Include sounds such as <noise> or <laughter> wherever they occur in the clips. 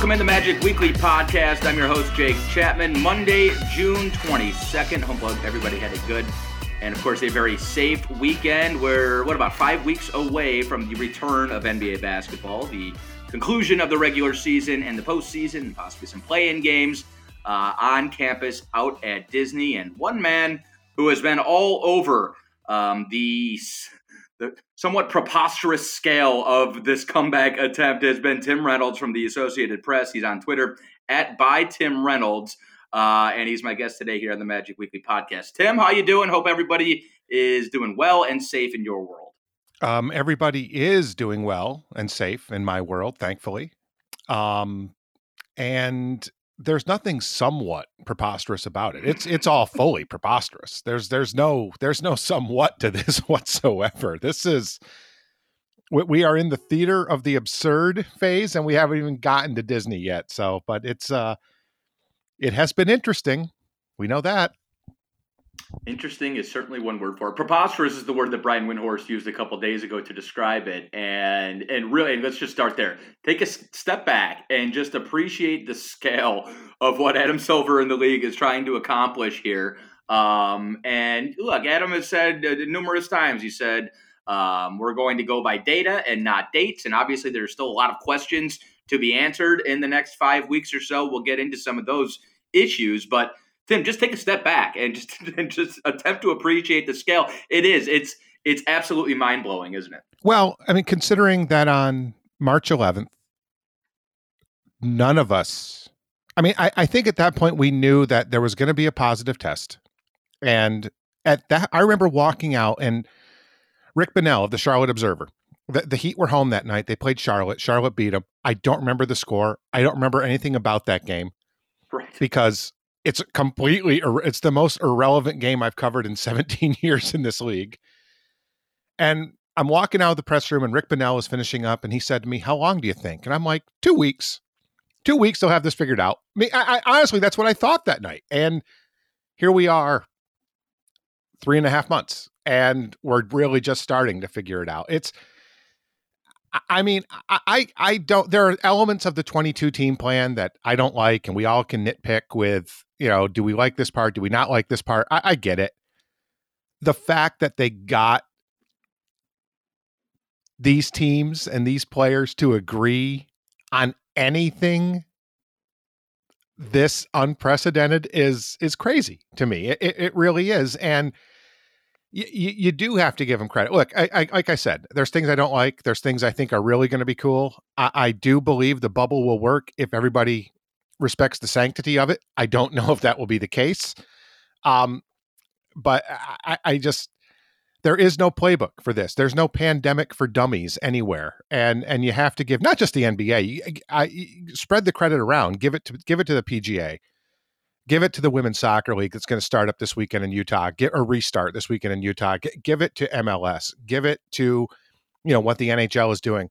welcome in the Magic Weekly podcast. I'm your host, Jake Chapman. Monday, June 22nd. Hope everybody had a good and, of course, a very safe weekend. We're, what, about five weeks away from the return of NBA basketball, the conclusion of the regular season and the postseason, and possibly some play in games uh, on campus out at Disney. And one man who has been all over um, the the somewhat preposterous scale of this comeback attempt has been Tim Reynolds from the Associated Press. He's on Twitter at by Tim Reynolds, uh, and he's my guest today here on the Magic Weekly podcast. Tim, how you doing? Hope everybody is doing well and safe in your world. Um, everybody is doing well and safe in my world, thankfully. Um, and there's nothing somewhat preposterous about it. It's it's <laughs> all fully preposterous. There's there's no there's no somewhat to <laughs> this whatsoever. This is we are in the theater of the absurd phase and we haven't even gotten to Disney yet. So, but it's uh it has been interesting. We know that. Interesting is certainly one word for it. Preposterous is the word that Brian Windhorst used a couple days ago to describe it. And and really, and let's just start there. Take a step back and just appreciate the scale of what Adam Silver in the league is trying to accomplish here. Um, and look, Adam has said uh, numerous times. He said um, we're going to go by data and not dates. And obviously, there's still a lot of questions to be answered in the next five weeks or so. We'll get into some of those issues, but Tim, just take a step back and just <laughs> and just attempt to appreciate the scale. It is. It's it's absolutely mind blowing, isn't it? Well, I mean, considering that on March 11th, none of us. I mean, I, I think at that point we knew that there was going to be a positive test, and at that, I remember walking out and Rick Bonnell of the Charlotte Observer. The, the Heat were home that night. They played Charlotte. Charlotte beat them. I don't remember the score. I don't remember anything about that game. Right. Because it's completely it's the most irrelevant game I've covered in <laughs> 17 years in this league. And I'm walking out of the press room and Rick Bonnell is finishing up and he said to me, How long do you think? And I'm like, two weeks. Two weeks they'll have this figured out. I mean, I, I honestly that's what I thought that night. And here we are, three and a half months, and we're really just starting to figure it out. It's I mean, I I don't. There are elements of the 22 team plan that I don't like, and we all can nitpick with. You know, do we like this part? Do we not like this part? I, I get it. The fact that they got these teams and these players to agree on anything this unprecedented is is crazy to me. It, it really is, and you, you do have to give them credit. Look, I, I, like I said, there's things I don't like. There's things I think are really going to be cool. I, I, do believe the bubble will work if everybody respects the sanctity of it. I don't <laughs> know if that will be the case. Um, but I, I just there is no playbook for this. There's no pandemic for dummies anywhere, and and you have to give not just the NBA. I, spread the credit around. Give it to give it to the PGA give it to the women's soccer league that's going to start up this weekend in Utah, get a restart this weekend in Utah. Give it to MLS. Give it to you know what the NHL is doing.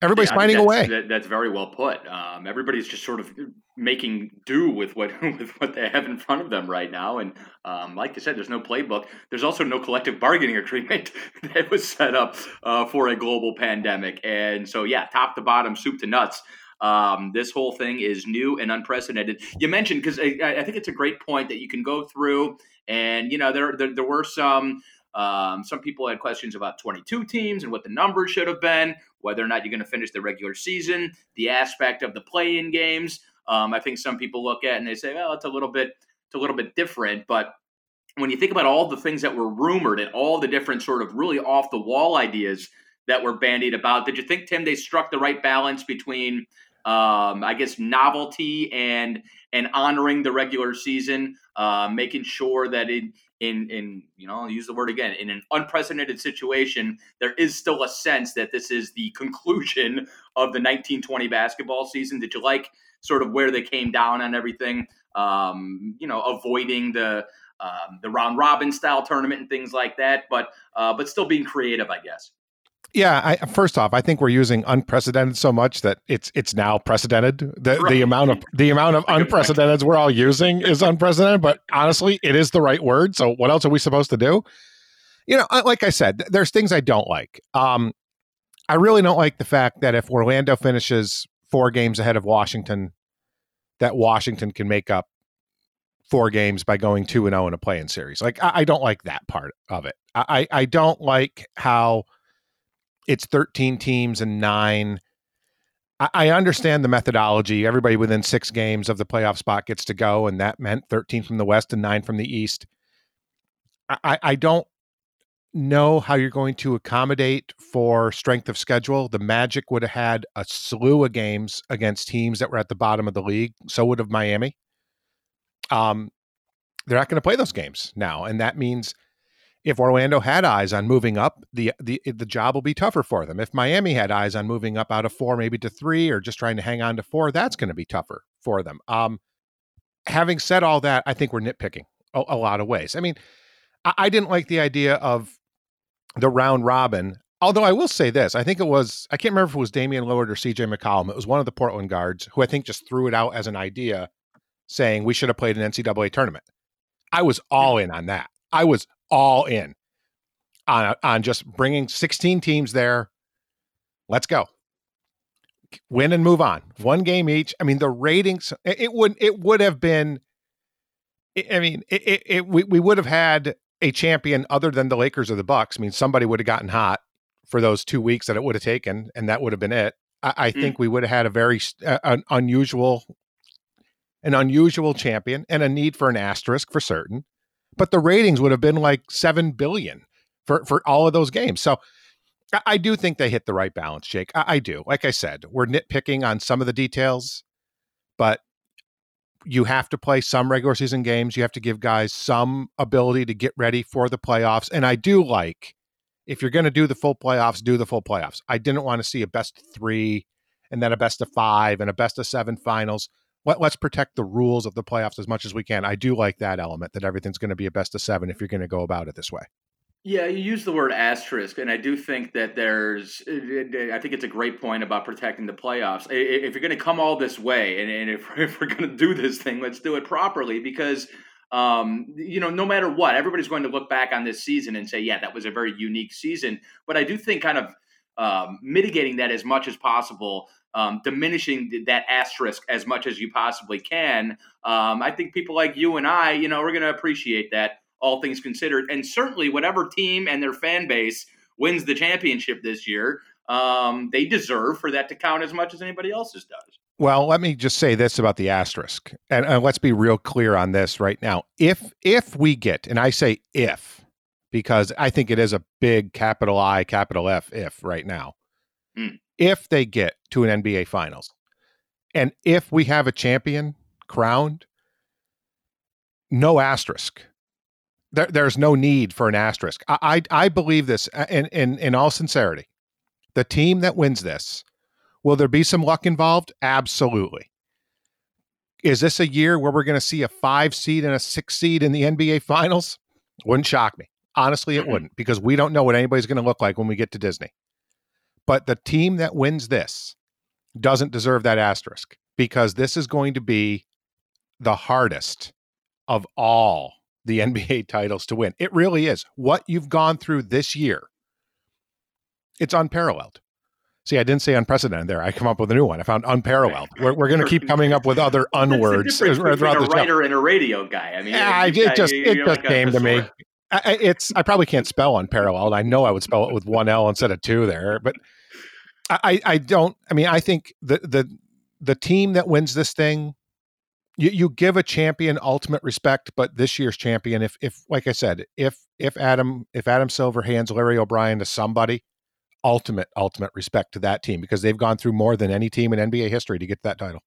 Everybody's yeah, finding a way. That, that's very well put. Um, everybody's just sort of making do with what <laughs> with what they have in front of them right now. And um, like I said, there's no playbook. There's also no collective bargaining <laughs> agreement that was set up uh, for a global pandemic. And so, yeah, top to bottom, soup to nuts. Um, this whole thing is new and unprecedented. You mentioned because I, I, think it's a great point that you can go through, and you know there there, there were some. Um, some people had questions about 22 teams and what the numbers should have been, whether or not you're going to finish the regular season, the aspect of the play-in games. Um, I think some people look at and they say, "Well, it's a little bit, it's a little bit different." But when you think about all the things that were rumored and all the different sort of really off the wall ideas that were bandied about, did you think Tim they struck the right balance between um, I guess novelty and and honoring the regular season, uh, making sure that in in in you know I'll use the word again in an unprecedented situation, there is still a sense that this is the conclusion of the 1920 basketball season. Did you like sort of where they came down on everything? Um, you know, avoiding the um, the round robin style tournament and things like that, but uh, but still being creative, I guess. Yeah, I, first off, I think we're using unprecedented so much that it's it's now precedented. The right. the amount of the amount of <laughs> unprecedented we're all using is unprecedented. But honestly, it is the right word. So what else are we supposed to do? You know, like I said, there's things I don't like. Um, I really don't like the fact that if Orlando finishes four games ahead of Washington, that Washington can make up four games by going two and zero oh in a play-in series. Like I, I, don't like that part of it. I I don't like how it's thirteen teams and nine. I, I understand the methodology. Everybody within six games of the playoff spot gets to go, and that meant thirteen from the West and nine from the East. I, I don't know how you're going to accommodate for strength of schedule. The Magic would have had a slew of games against teams that were at the bottom of the league. So would have Miami. Um, they're not going to play those games now, and that means if Orlando had eyes on moving up, the the the job will be tougher for them. If Miami had eyes on moving up out of four, maybe to three, or just trying to hang on to four, that's going to be tougher for them. Um, having said all that, I think we're nitpicking a, a lot of ways. I mean, I, I didn't like the idea of the round robin. Although I will say this, I think it was I can't remember if it was Damian Lillard or CJ McCollum. It was one of the Portland guards who I think just threw it out as an idea, saying we should have played an NCAA tournament. I was all in on that. I was all in on on just bringing 16 teams there. Let's go. Win and move on. One game each. I mean, the ratings. It would it would have been. I mean, it, it, it we, we would have had a champion other than the Lakers or the Bucks. I mean, somebody would have gotten hot for those two weeks that it would have taken, and that would have been it. I, I mm. think we would have had a very uh, an unusual, an unusual champion, and a need for an asterisk for certain. But the ratings would have been like seven billion for for all of those games. So. I, I do think they hit the right balance, Jake. I, I do. Like I said, we're nitpicking on some of the details, but you have to play some regular season games. You have to give guys some ability to get ready for the playoffs. And I do like if you're going to do the full playoffs, do the full playoffs. I didn't want to see a best three and then a best of five and a best of seven finals. Let, us protect the rules of the playoffs as much as we can. I do like that element that everything's going to be a best of seven if you're going to go about it this way. Yeah, you use the word asterisk, and I do think that there's. I think it's a great point about protecting the playoffs. If you're going to come all this way, and if, <laughs> if we're going to do this thing, let's do it properly because, um, you know, no matter what, everybody's going to look back on this season and say, yeah, that was a very unique season. But I do think kind of um, mitigating that as much as possible, um, diminishing that asterisk as much as you possibly can. Um, I think people like you and I, you know, we're going to appreciate that all things considered. And certainly, whatever team and their fan base wins the championship this year, um, they deserve for that to count as much as anybody else's does. Well, let me just say this about the asterisk, and, and let's be real clear on this right now. If if we get, and I say if, because I think it is a big capital I, capital F, if right now, mm. If they get to an NBA Finals, and if we have a champion crowned, no asterisk there, there's no need for an asterisk. I, I, I believe this uh, in, in, in all sincerity. The team that wins this, will there be some luck involved? Absolutely. Is this a year where we're going to see a five seed and a six seed in the NBA finals? Wouldn't shock me. Honestly, it wouldn't because we don't know what anybody's going to look like when we get to Disney. But the team that wins this doesn't deserve that asterisk because this is going to be the hardest of all the <laughs> NBA titles to win. It really is. What you've gone through this year, it's unparalleled. See, I didn't say unprecedented there. I come up with a new one. I found unparalleled. We're, we're going to keep coming up with other <laughs> unwords throughout the a writer show. and a radio guy. I mean, yeah, it, it just it just came to me. I, it's I probably can't spell unparalleled. I know I would spell it with one L instead of two there, but I I don't. I mean, I think the the the team that wins this thing you, you give a champion ultimate respect, but this year's champion, if if like I said, if if Adam if Adam Silver hands Larry O'Brien to somebody, ultimate ultimate respect to that team because they've gone through more than any team in NBA history to get that title.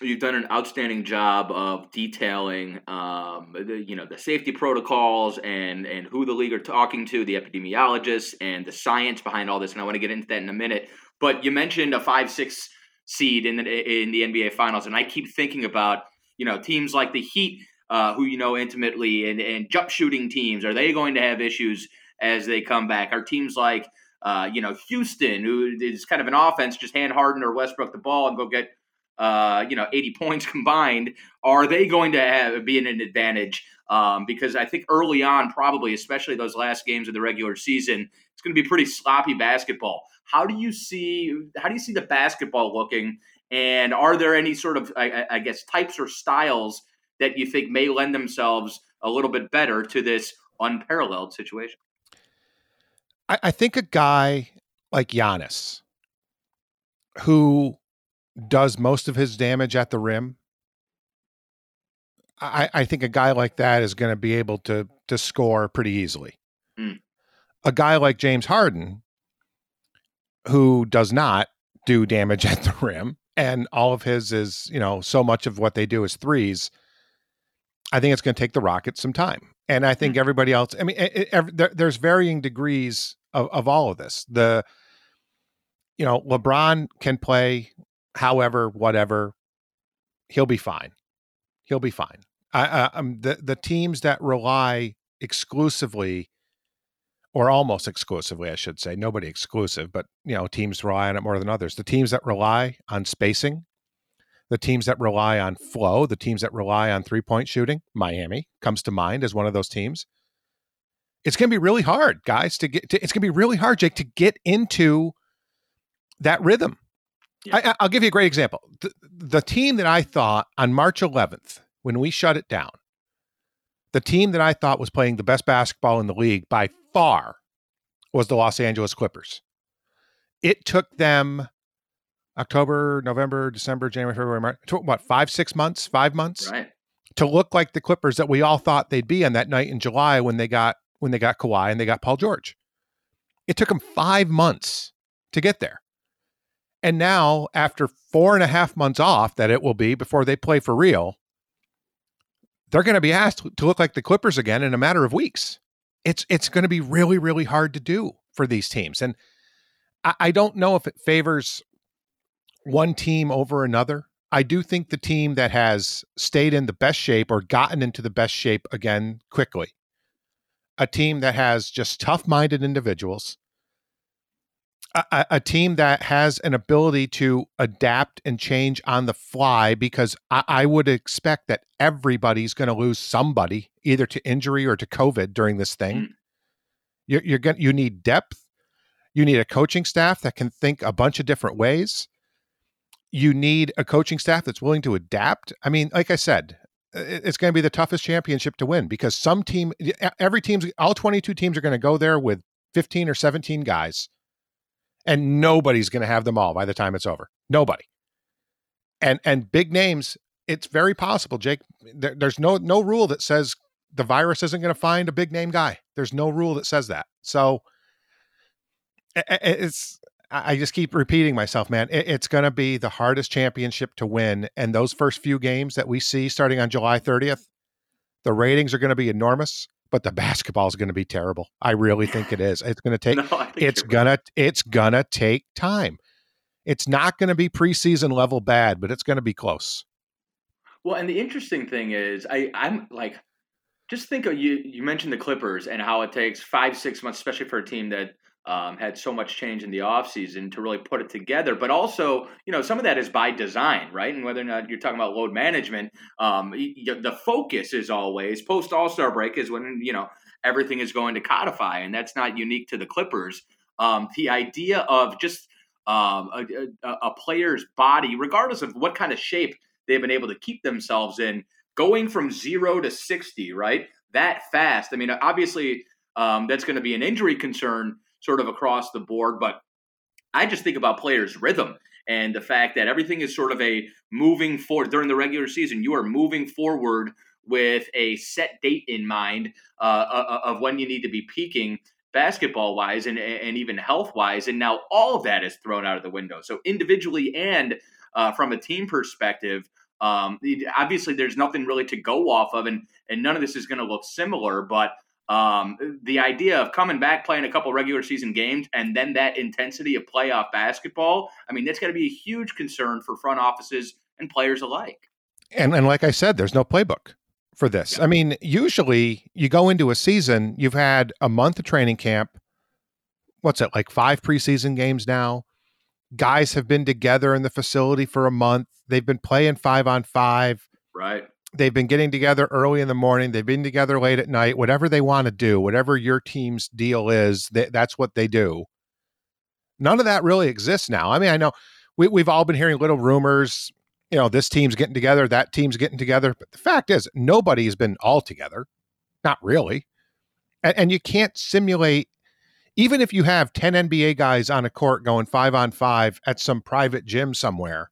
You've done an outstanding job of detailing, um, the, you know, the safety protocols and and who the league are talking to, the epidemiologists, and the science behind all this. And I want to get into that in a minute. But you mentioned a five six seed in the in the NBA Finals, and I keep thinking about you know, teams like the Heat, uh, who you know intimately, and, and jump shooting teams, are they going to have issues as they come back? Are teams like, uh, you know, Houston, who is kind of an offense, just hand Harden or Westbrook the ball and go get, uh, you know, 80 <laughs> points combined, are they going to have, be in an advantage? Um, because I think early on, probably, especially those last games of the regular season, it's going to be pretty sloppy basketball. How do you see how do you see the basketball looking And are there any sort of, I, I guess, types or styles that you think may lend themselves a little bit better to this unparalleled situation? I, I think a guy like Giannis, who does most of his damage at the rim, I, I think a guy like that is going to be able to to score pretty easily. Mm. A guy like James Harden, who does not do damage <laughs> at the rim, and all of his is you know so much of what they do is threes. I think it's going to take the Rockets some time, and I think mm. everybody else. I mean, it, it, there, there's varying degrees of, of all of this. The you know LeBron can play however, whatever. He'll be fine. He'll be fine. I, um, the the teams that rely exclusively, or almost exclusively, I should say, nobody exclusive, but you know, teams rely on it more than others. The teams that rely on spacing, the teams that rely on flow, the teams that rely on three point shooting, Miami comes to mind as one of those teams. It's going to be really hard, guys, to get. To, it's going to be really hard, Jake, to get into that rhythm. Yeah. I, will give you a great example. The, the team that I thought on March 11th when we shut it down, the team that I thought was playing the best basketball in the league by far was the Los Angeles Clippers. It took them October, November, December, January, February, March, what, five, six months, five months right. to look like the Clippers that we all thought they'd be on that night in July when they got when they got Kawhi and they got Paul George. It took them five months to get there. And now, after four and a half months off, that it will be before they play for real, they're going to be asked to look like the Clippers again in a matter of weeks. It's it's going to be really really hard to do for these teams, and I, I don't know if it favors one team over another. I do think the team that has stayed in the best shape or gotten into the best shape again quickly, a team that has just tough minded individuals, a, a, team that has an ability to adapt and change on the fly because I, I would expect that everybody's going to lose somebody either to injury or to COVID during this thing. Mm. You're, you're going you need depth. You need a coaching staff that can think a bunch of different ways. You need a coaching staff that's willing to adapt. I mean, like I said, it's going to be the toughest championship to win because some team, every team's, all 22 teams are going to go there with 15 or 17 guys and nobody's going to have them all by the time it's over. Nobody. And and big names, it's very possible, Jake. There, there's no no rule that says the virus isn't going to find a big name guy. There's no rule that says that. So it's I just keep repeating myself, man. It's going to be the hardest championship to win, and those first few games that we see starting on July 30th, the ratings are going to be enormous but the basketball is going to be terrible. I really think it is. It's going <laughs> to take. no, it's gonna. Right. It's gonna take time. It's not going to be preseason level bad, but it's going to be close. Well, and the interesting thing is, I I'm like, just think of you. You mentioned the Clippers and how it takes five six months, especially for a team that um, had so much change in the offseason to really put it together. But also, you know, some of that is by design, right? And whether or not you're talking about load management, um, the focus is always post All Star break is when, you know, everything is going to codify. And that's not unique to the Clippers. Um, the idea of just um, a, a, a player's body, regardless of what kind of shape they've been able to keep themselves in, going from zero to 60, right? That fast. I mean, obviously, um, that's going to be an injury concern sort of across the board. But I just think about players' rhythm and the fact that everything is sort of a moving forward during the regular season. You are moving forward with a set date in mind uh, uh, uh of when you need to be peaking basketball wise and, and even health wise. And now all of that is thrown out of the window. So individually and uh, from a team perspective, um, obviously there's nothing really to go off of, and and none of this is going to look similar. But um, the idea of coming back, playing a couple regular season games, and then that intensity of playoff basketball, I mean, that's going to be a huge concern for front offices and players alike. And, and like I said, there's no playbook for this. Yeah. I mean, usually you go into a season, you've had a month of training camp. What's it, like five preseason games now? Guys have been together in the facility for a month. They've been playing five on five. Right they've been getting together early in the morning they've been together late at night whatever they want to do whatever your team's deal is they, that's what they do none of that really exists now i mean i know we, we've all been hearing little rumors. You know, this team's getting together, that team's getting together. But the fact is, nobody has been all together. Not really. And, and you can't simulate, even if you have 10 NBA guys on a court going five on five at some private gym somewhere,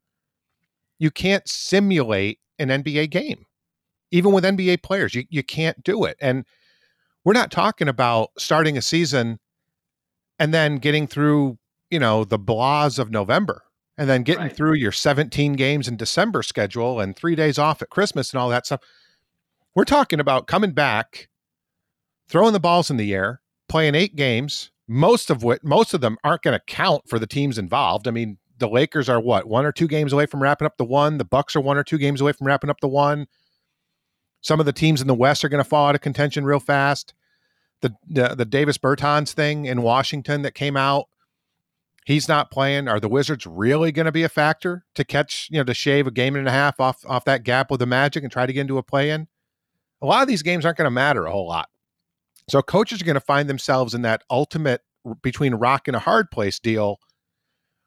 you can't simulate an NBA game. Even with NBA players, you, you can't do it. And we're not talking about starting a season and then getting through, you know, the blahs of November and then getting right. through your 17 games in December schedule and three days off at Christmas and all that stuff. We're talking about coming back, throwing the balls in the air, playing eight games, most of which most of them aren't going to count for the teams involved. I mean, the Lakers are what one or two games away from wrapping up the one. The Bucks are one or two games away from wrapping up the one. Some of the teams in the West are going to fall out of contention real fast. The, the the Davis Bertans thing in Washington that came out, he's not playing. Are the Wizards really going to be a factor to catch you know to shave a game and a half off off that gap with the Magic and try to get into a play in? A lot of these games aren't going to matter a whole lot. So coaches are going to find themselves in that ultimate between rock and a hard place deal.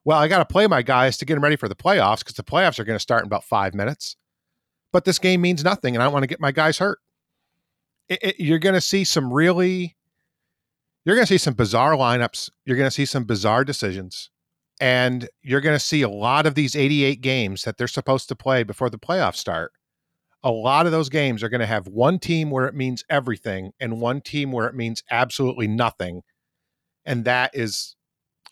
Well, I got to play my guys to get them ready for the playoffs because the playoffs are going to start in about five minutes but this game means nothing and I don't want to get my guys hurt. It, it, you're going to see some really, you're going to see some bizarre lineups. You're going to see some bizarre decisions. And you're going to see a lot of these 88 games that they're supposed to play before the playoffs start. A lot of those games are going to have one team where it means everything and one team where it means absolutely nothing. And that is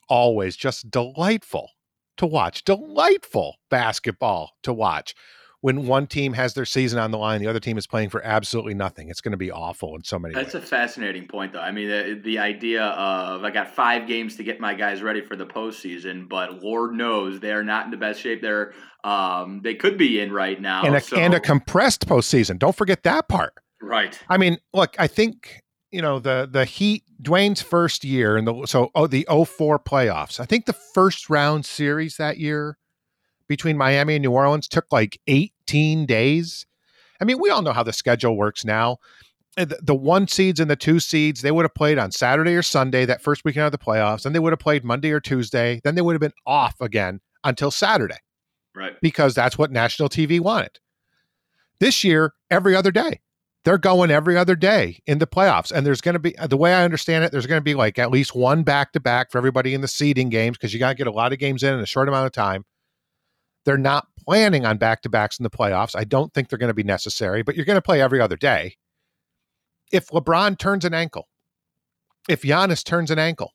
always just delightful to watch. Delightful basketball to watch when one team has their season on the line, the other team is playing for absolutely nothing. It's going to be awful in so many. That's ways. a fascinating point, though. I mean, the, the, idea of I got five games to get my guys ready for the postseason, but Lord knows they are not in the best shape they're um, they could be in right now, and a, so. and a compressed postseason. Don't forget that part. Right. I mean, look, I think you know the the Heat Dwyane's first year and the so oh the 04 playoffs. I think the first round series that year between Miami and New Orleans took like 18 days. I mean, we all know how the schedule works now. Eh, the one seeds and the two seeds, they would have played on Saturday or Sunday that first weekend of the playoffs. Then they would have played Monday or Tuesday. Then they would have been off again until Saturday. Right. Because that's what national TV wanted. This year, every other day. They're going every other day in the playoffs. And there's going to be, the way I understand it, there's going to be like at least one back to back for everybody in the seeding games because you got to get a lot of games in in a short amount of time. They're not planning on back to backs in the playoffs. I don't think they're going to be necessary, but you're going to play every other day. If LeBron turns an ankle, if Giannis turns an ankle,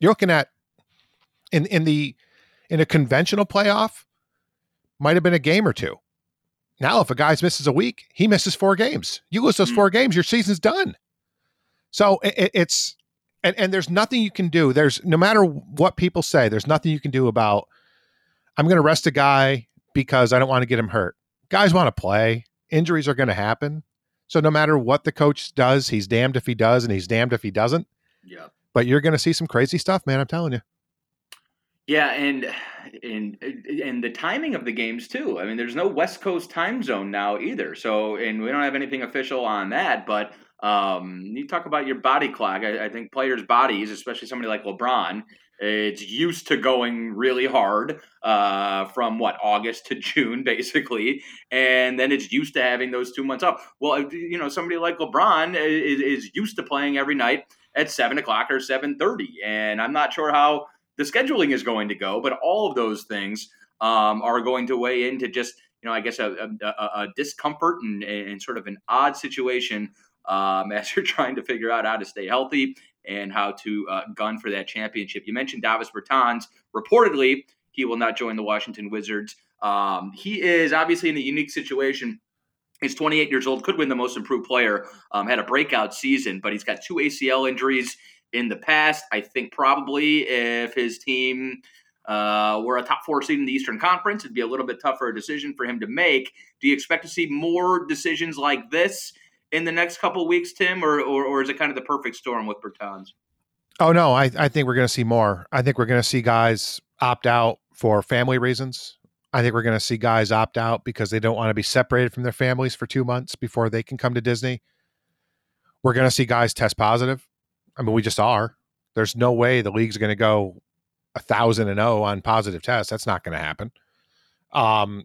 you're looking at in in the in a conventional playoff, might have been a game or two. Now, if a guy misses a week, he misses four games. You lose those mm. four games, your season's done. So it, it's and, and there's nothing you can do. There's no matter what people say, there's nothing you can do about I'm going to rest a guy because I don't want to get him hurt. Guys want to play. Injuries are going to happen. So no matter what the coach does, he's damned if he does and he's damned if he doesn't. Yeah. But you're going to see some crazy stuff, man. I'm telling you. Yeah, and and and the timing of the games too. I mean, there's no West Coast time zone now either. So, and we don't have anything official on that. But um, you talk about your body clock. I, I think players' bodies, especially somebody like LeBron, it's used to going really hard uh, from what August to <laughs> June, basically, and then it's used to having those two months off. Well, you know, somebody like LeBron is, is used to playing every night at seven o'clock or seven thirty, and I'm not sure how the scheduling is going to go, but all of those things um, are going to weigh into just you know, I guess a, a, a discomfort and, and, sort of an odd situation um, <laughs> as you're trying to figure out how to stay healthy and how to uh, gun for that championship. You mentioned Davis Bertans. Reportedly, he will not join the Washington Wizards. Um, he is obviously in a unique situation. He's 28 years old, could win the most improved player, um, had a breakout season, but he's got two ACL injuries in the past. I think probably if his team uh, were a top four seed in the Eastern Conference, it'd be a little bit tougher decision for him to make. Do you expect to see more decisions like this in the next couple weeks, Tim, or, or, or is it kind of the perfect storm with Bertans? Oh no, I I think we're going to see more. I think we're going to see guys opt out for family reasons. I think we're going to see guys opt out because they don't want to be separated from their families for two months before they can come to Disney. We're going to see guys test positive. I mean, we just are. There's no way the league's going to go a thousand and zero on positive tests. That's not going to happen. Um,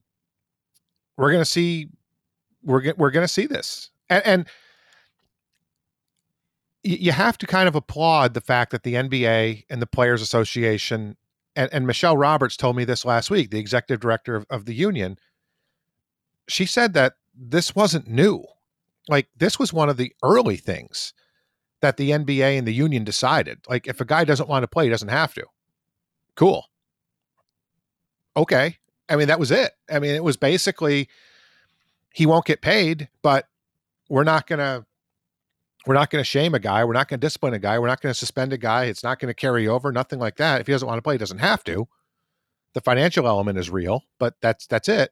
we're going to see we're we're going to see this, and, and you have to kind of applaud the fact that the NBA and the Players Association and, and Michelle Roberts told me this last week, the executive director of, of the union. She said that this wasn't new. Like this was one of the early things that the NBA and the union decided. Like if a guy doesn't want to play, he doesn't have to. Cool. Okay. I mean, that was it. I mean, it was basically he won't get paid, but we're not going to we're not going to shame a guy. We're not going to discipline a guy. We're not going to suspend a guy. It's not going to carry over. Nothing like that. If he doesn't want to play, he doesn't have to. The financial element is real, but that's that's it.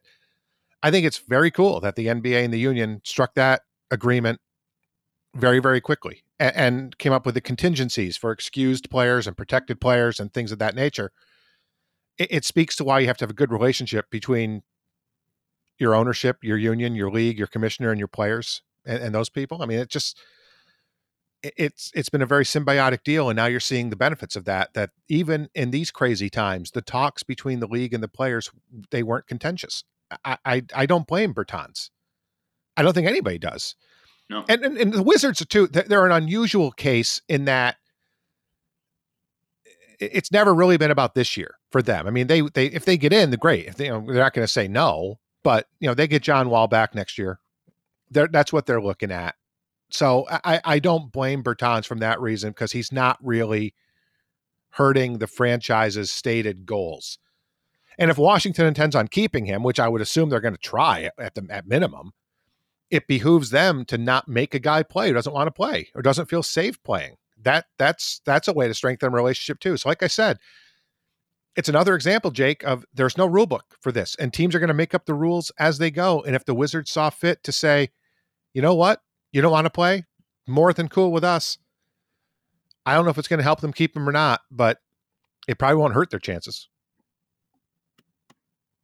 I think it's very cool that the NBA and the union struck that agreement very very quickly and, and came up with the contingencies for excused players and protected players and things of that nature. It, it speaks to why you have to have a good relationship between your ownership, your union, your league, your commissioner, and your players and, and those people. I mean, it just it's it's been a very symbiotic deal and now you're seeing the benefits of that that even in these crazy times the talks between the league and the players they weren't contentious. I i, I don't blame bertans. I don't think anybody does. No. And and, and the wizards are too they're an unusual case in that it's never really been about this year for them. I mean they they if they get in the great. If they, you know, they're not going to say no but you know they get john wall back next year that's what they're looking at so I, I don't blame Bertans from that reason because he's not really hurting the franchise's stated goals. And if Washington intends on keeping him, which I would assume they're going to try at the at minimum, it behooves them to not make a guy play who doesn't want to play or doesn't feel safe playing. That that's that's a way to strengthen a relationship too. So, like I said, it's another example, Jake, of there's no rule book for this, and teams are going to make up the rules as they go. And if the Wizards saw fit to say, you know what, you don't want to play? More than cool with us. I don't know if it's going to help them keep him or not, but it probably won't hurt their chances.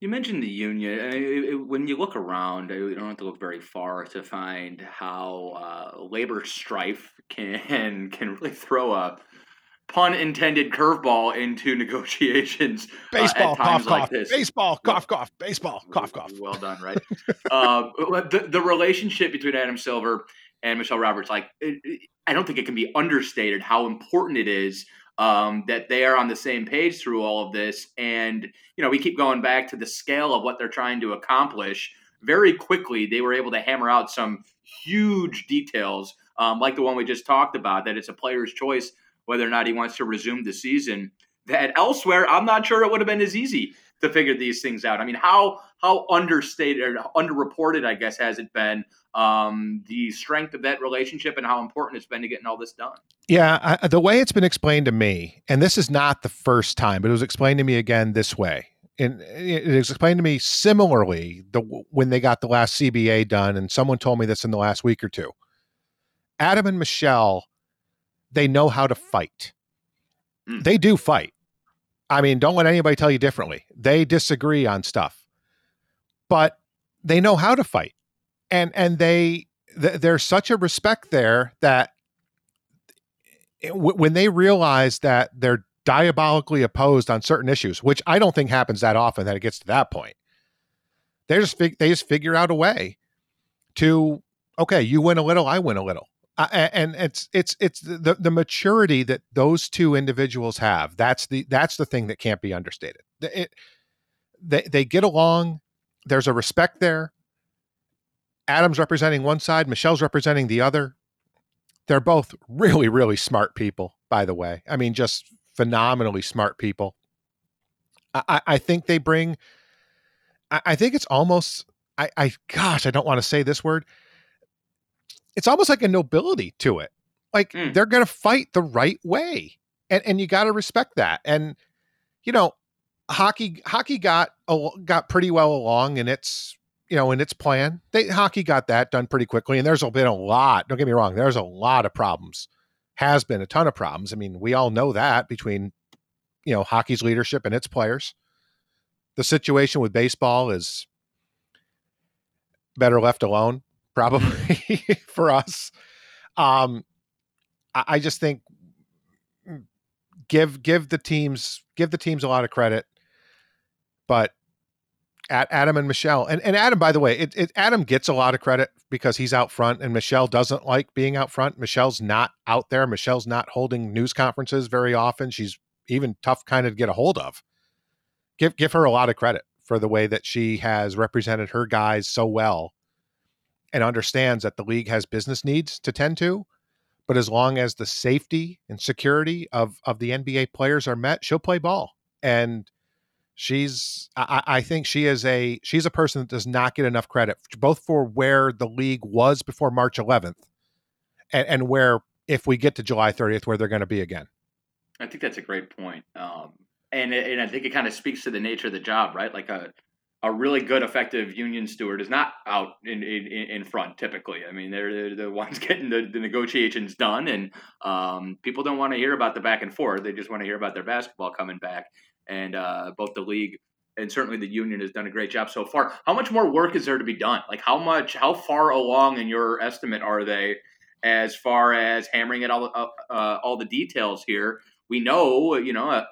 You mentioned the union. When you look around, you don't have to look very far to find how uh, labor strife <laughs> can can really throw a pun intended curveball into <laughs> negotiations. Baseball, uh, cough, like cough. This. Baseball, cough, cough. Baseball, cough, cough. Well done, right? <laughs> uh, the, the relationship between Adam Silver and Michelle Roberts, like, it, it, I don't think it can be understated how important it is um, that they are on the same page through all of this. And, you know, we keep going back to the scale of what they're trying to accomplish. Very quickly, they were able to hammer out some huge details, um, like the one we just talked about, that it's a player's choice whether or not he wants to resume the season. That elsewhere, I'm not sure it would have been as easy to figure these things out. I mean, how how understated or underreported, I guess, has it been um, the strength of that relationship and how important it's been to getting all this done? Yeah, I, the way it's been explained to me, and this is not the first time, but it was explained to me again this way. And it was explained to me similarly the, when they got the last CBA done, and someone told me this in the last week or two. Adam and Michelle, they know how to fight. Mm. They do fight. I mean, don't let anybody tell you differently. They disagree on stuff, but they know how to fight, and and they th- there's such a respect there that w- when they realize that they're diabolically opposed on certain issues, which I don't think happens that often that it gets to that point, they just fig- they just figure out a way to okay, you win a little, I win a little uh, and it's it's it's the the maturity that those two individuals have. That's the that's the thing that can't be understated. It, they they get along. There's a respect there. Adam's representing one side, Michelle's representing the other. They're both really really smart people, by the way. I mean, just phenomenally smart people. I, I think they bring. I, I think it's almost. I, I gosh, I don't want to say this word it's almost like a nobility to it. Like mm. they're going to fight the right way, and and you got to respect that. And you know, hockey hockey got got pretty well along in its you know in its plan. They hockey got that done pretty quickly, and there's been a lot. Don't get me wrong. There's a lot of problems. Has been a ton of problems. I mean, we all know that between you know hockey's leadership and its players. The situation with baseball is better left alone probably <laughs> for us. Um, I, I just think give give the teams give the teams a lot of credit, but at Adam and Michelle and, and Adam, by the way, it, it, Adam gets a lot of credit because he's out front, and Michelle doesn't like being out front. Michelle's not out there. Michelle's not holding news conferences very often. She's even tough kind of to get a hold of. Give give her a lot of credit for the way that she has represented her guys so well and understands that the league has business needs to tend to but as long as the safety and security of of the NBA players are met, she'll play ball. And she's I, I, think she is a she's a person that does not get enough credit both for where the league was before March 11th and, and where if we get to July 30th where they're going to be again. I think that's a great point. Um, and and I think it kind of speaks to the nature of the job, right? Like a a really good, effective union steward is not out in in, in front typically. I mean, they're, they're the ones <laughs> getting the, the negotiations done, and um, people don't want to hear about the back and forth. They just want to hear about their basketball coming back. And uh, both the league and certainly the union has done a great job so far. How much more work is there to be done? Like, how much, how far along in your estimate are they as far as hammering it all uh, uh all the details here? We know, you know.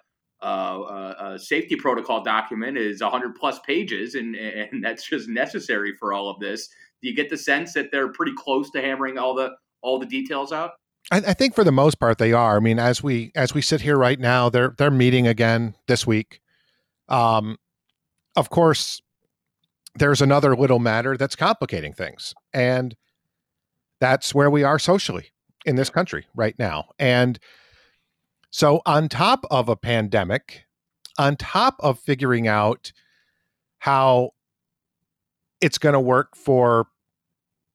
Uh, uh, a safety protocol document is 100 plus pages, and, and that's just necessary for all of this. Do you get the sense that they're pretty close to hammering all the all the details out? I, I think for the most part they are. I mean, as we as we sit here right now, they're they're meeting again this week. Um, of course, there's another little matter that's complicating things, and that's where we are socially in this country right now, and so, on top of a pandemic, on top of figuring out how it's going to work for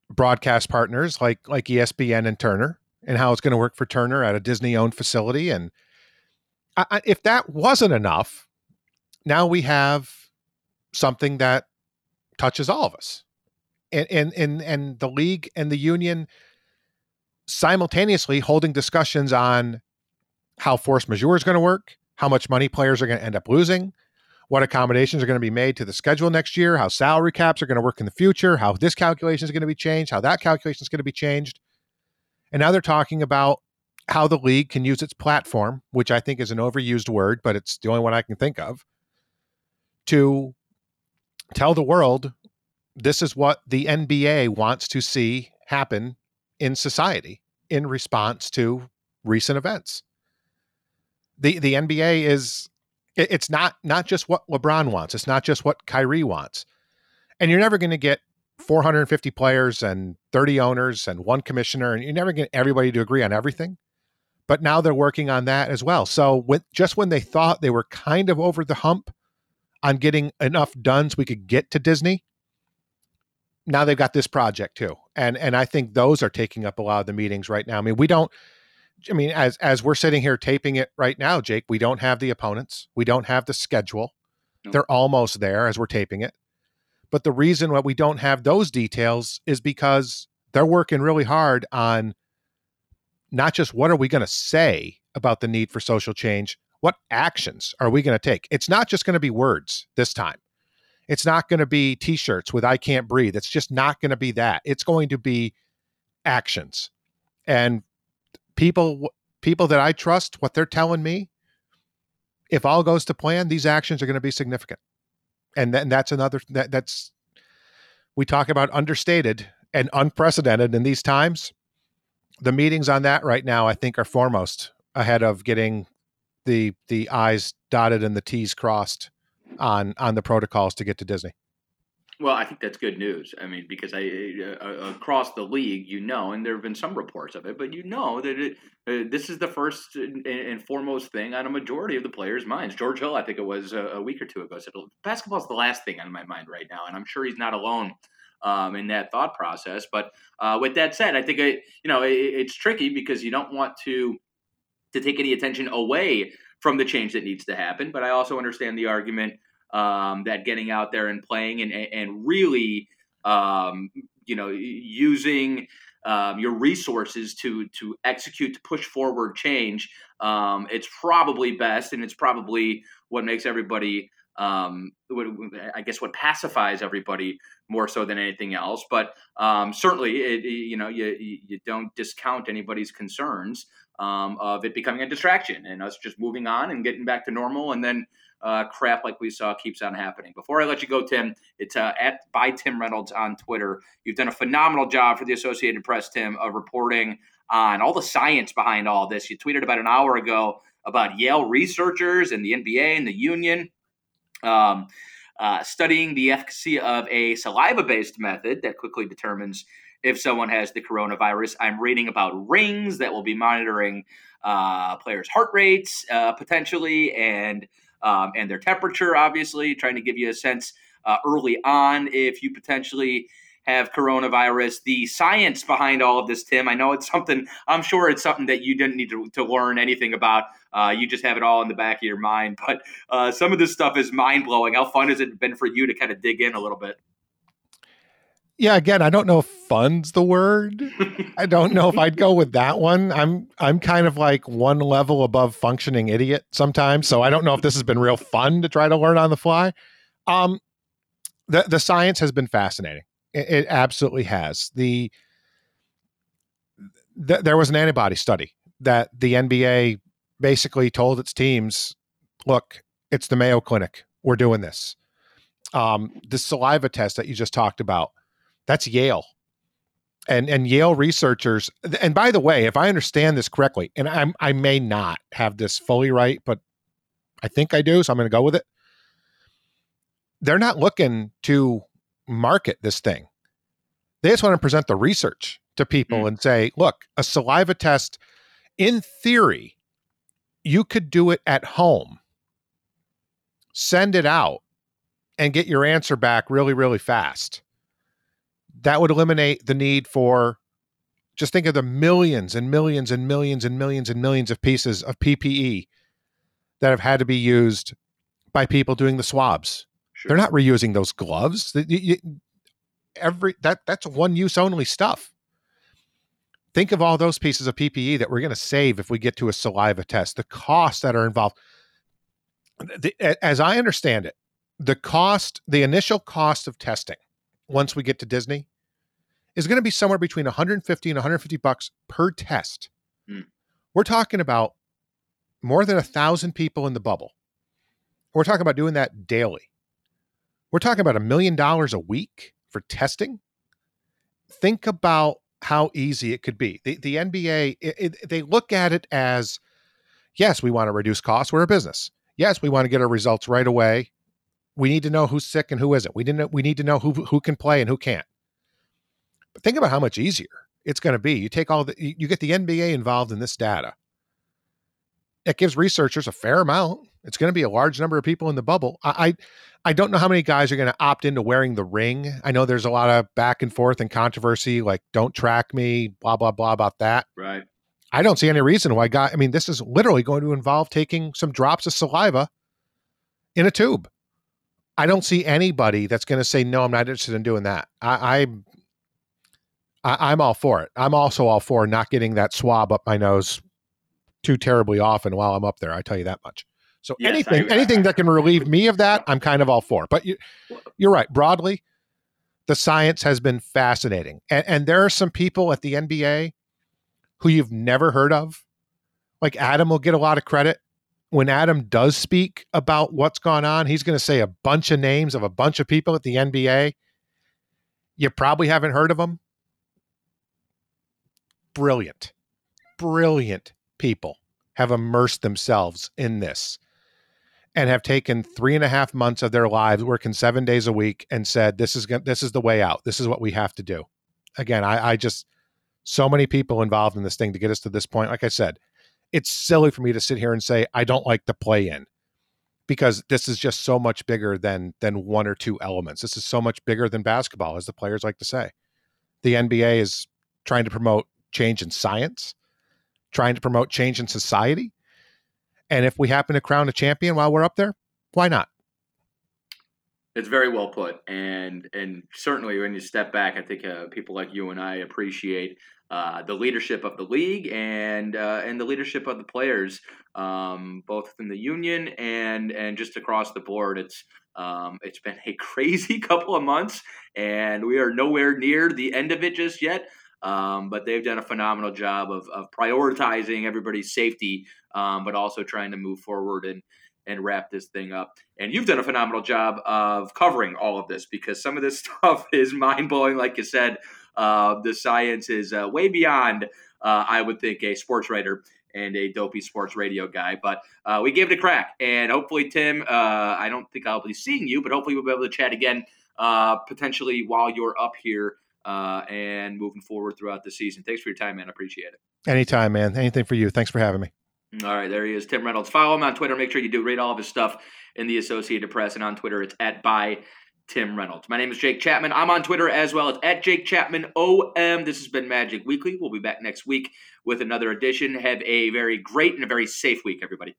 broadcast partners like like ESPN and Turner, and how it's going to work for Turner at a Disney-owned facility, and I, if that wasn't enough, now we have something that touches all of us, and and and, and the league and the union simultaneously holding discussions on how force majeure is going to work, how much money players are going to end up losing, what accommodations are going to be made to the schedule next year, how salary caps are going to work in the future, how this calculation is going to be changed, how that calculation is going to be changed. And now they're talking about how the league can use its platform, which I think is an overused word, but it's the only one I can think of, to tell the world this is what the NBA wants to see happen in society in response to recent events the the NBA is it's not not just what LeBron wants. It's not just what Kyrie wants. And you're never going to get 450 players and 30 owners and one commissioner, and you're never going to get everybody to agree on everything. But now they're working on that as well. So with just when they thought they were kind of over the hump on getting enough done so we could get to Disney, now they've got this project too. And and I think those are taking up a lot of the meetings right now. I mean, we don't I mean, as as we're sitting here taping it right now, Jake, we don't have the opponents. We don't have the schedule. They're almost there as we're taping it. But the reason why we don't have those details is because they're working really hard on not just what are we going to say about the need for social change, what actions are we going to take? It's not just going to be words this time. It's not going to be t-shirts with I can't breathe. It's just not going to be that. It's going to be actions. And people people that I trust, what they're telling me, if all goes to plan, these actions are going to be significant. And, th- and that's another that, that's we talk about understated and unprecedented in these times. The meetings on that right now, I think, are foremost ahead of getting the the I's dotted and the T's crossed on on the protocols to get to Disney. Well, I think that's good news. I mean, because I uh, uh, across the league, you know, and there have been some reports of it, but you know that it, uh, this is the first and, and, foremost thing on a majority of the players' minds. George Hill, I think it was a, a week or two ago, said basketball is the last thing on my mind right now, and I'm sure he's not alone um, in that thought process. But uh, with that said, I think it, you know it, it's tricky because you don't want to to take any attention away from the change that needs to happen. But I also understand the argument um, that getting out there and playing and and really um, you know using um, your resources to to execute to push forward change um, it's probably best and it's probably what makes everybody um, what, I guess what pacifies everybody more so than anything else. But um, certainly, it, you know, you, you don't discount anybody's concerns um, of it becoming a distraction and us just moving on and getting back to normal, and then uh, crap like we saw keeps on happening. Before I let you go, Tim, it's uh, at by Tim Reynolds on Twitter. You've done a phenomenal job for the Associated Press, Tim, of reporting on all the science behind all this. You tweeted about an hour ago about Yale researchers and the NBA and the union. Um, uh, studying the efficacy of a saliva based method that quickly determines if someone has the coronavirus. I'm reading about rings that will be monitoring uh, players' heart rates uh, potentially and um, and their temperature, obviously, trying to give you a sense uh, early on if you potentially have coronavirus. The science behind all of this, Tim, I know it's something, I'm sure it's something that you didn't need to, to learn anything about. Uh, you just have it all in the back of your mind. But uh, some of this stuff is mind blowing. How fun has it been for you to kind of dig in a little bit? Yeah, again, I don't know if fun's the word. I don't know if I'd go with that one. I'm I'm kind of like one level above functioning idiot sometimes, so I don't know if this has been real fun to try to learn on the fly. Um the the science has been fascinating. It, it absolutely has. The, the there was an antibody study that the NBA basically told its teams, "Look, it's the Mayo Clinic. We're doing this." Um, the saliva test that you just talked about that's Yale. And and Yale researchers and by the way, if I understand this correctly, and I'm I may not have this fully right, but I think I do, so I'm going to go with it. They're not looking to market this thing. They just want to present the research to people mm. and say, look, a saliva test, in theory, you could do it at home, send it out, and get your answer back really, really fast that would eliminate the need for just think of the millions and millions and millions and millions and millions of pieces of PPE that have had to be used by people doing the swabs. Sure. They're not reusing those gloves. Every that that's one use only stuff. Think of all those pieces of PPE that we're going to save if we get to a saliva test. The costs that are involved. The, as I understand it, the cost, the initial cost of testing, once we get to Disney, is going to be somewhere between 150 and 150 bucks per test. Mm. We're talking about more than a thousand people in the bubble. We're talking about doing that daily. We're talking about a million dollars a week for testing. Think about how easy it could be. The, the NBA, it, it, they look at it as yes, we want to reduce costs. We're a business. Yes, we want to get our results right away. We need to know who's sick and who isn't. We didn't. We need to know who who can play and who can't. But think about how much easier it's going to be. You take all the, you get the NBA involved in this data. It gives researchers a fair amount. It's going to be a large number of people in the bubble. I, I, I don't know how many guys are going to opt into wearing the ring. I know there's a lot of back and forth and controversy, like "don't track me," blah blah blah about that. Right. I don't see any reason why guy. I mean, this is literally going to involve taking some drops of saliva in a tube. I don't see anybody that's going to say no. I'm not interested in doing that. I, I I, am all for it. I'm also all for not getting that swab up my nose too terribly often while I'm up there. I tell you that much. So yes, anything, I, anything that can relieve me of that, I'm kind of all for. But you, you're right. Broadly, the science has been fascinating, and, and there are some people at the NBA who you've never heard of. Like Adam will get a lot of credit when Adam does speak about what's gone on. He's going to say a bunch of names of a bunch of people at the NBA. You probably haven't heard of them brilliant, brilliant people have immersed themselves in this and have taken three and a half months of their lives working seven days a week and said this is this is the way out this is what we have to do again I, I just so many people involved in this thing to get us to this point like i said it's silly for me to sit here and say i don't like the play in because this is just so much bigger than than one or two elements this is so much bigger than basketball as the players like to say the nba is trying to promote change in science, trying to promote change in society. And if we happen to crown a champion while we're up there, why not? It's very well put, and and certainly when you step back, I think uh, people like you and I appreciate uh, the leadership of the league and uh, and the leadership of the players, um, both in the union and and just across the board. It's um, it's been a <laughs> crazy couple of months, and we are nowhere near the end of it just yet. Um, but they've done a phenomenal job of, of prioritizing everybody's safety, um, but also trying to move forward and and wrap this thing up. And you've done a phenomenal job of covering all of this because some of this <laughs> stuff is mind blowing. Like you said, uh, the science is uh, way beyond, uh, I would think, a sports writer and a dopey sports radio guy. But uh, we gave it a crack. And hopefully, Tim, uh, I don't think I'll be seeing you, but hopefully we'll be able to chat again uh, potentially while you're up here and moving forward throughout the season. Thanks for your time, man. I appreciate it. Anytime, man. Anything for you. Thanks for having me. All right, there he is, Tim Reynolds. Follow him on Twitter. Make sure you do read all of his stuff in the Associated Press and on Twitter. It's at by Tim Reynolds. My name is Jake Chapman. I'm on Twitter as well. It's at Jake Chapman OM. This has been Magic Weekly. We'll be back next week with another edition. Have a very great and a very safe week, everybody.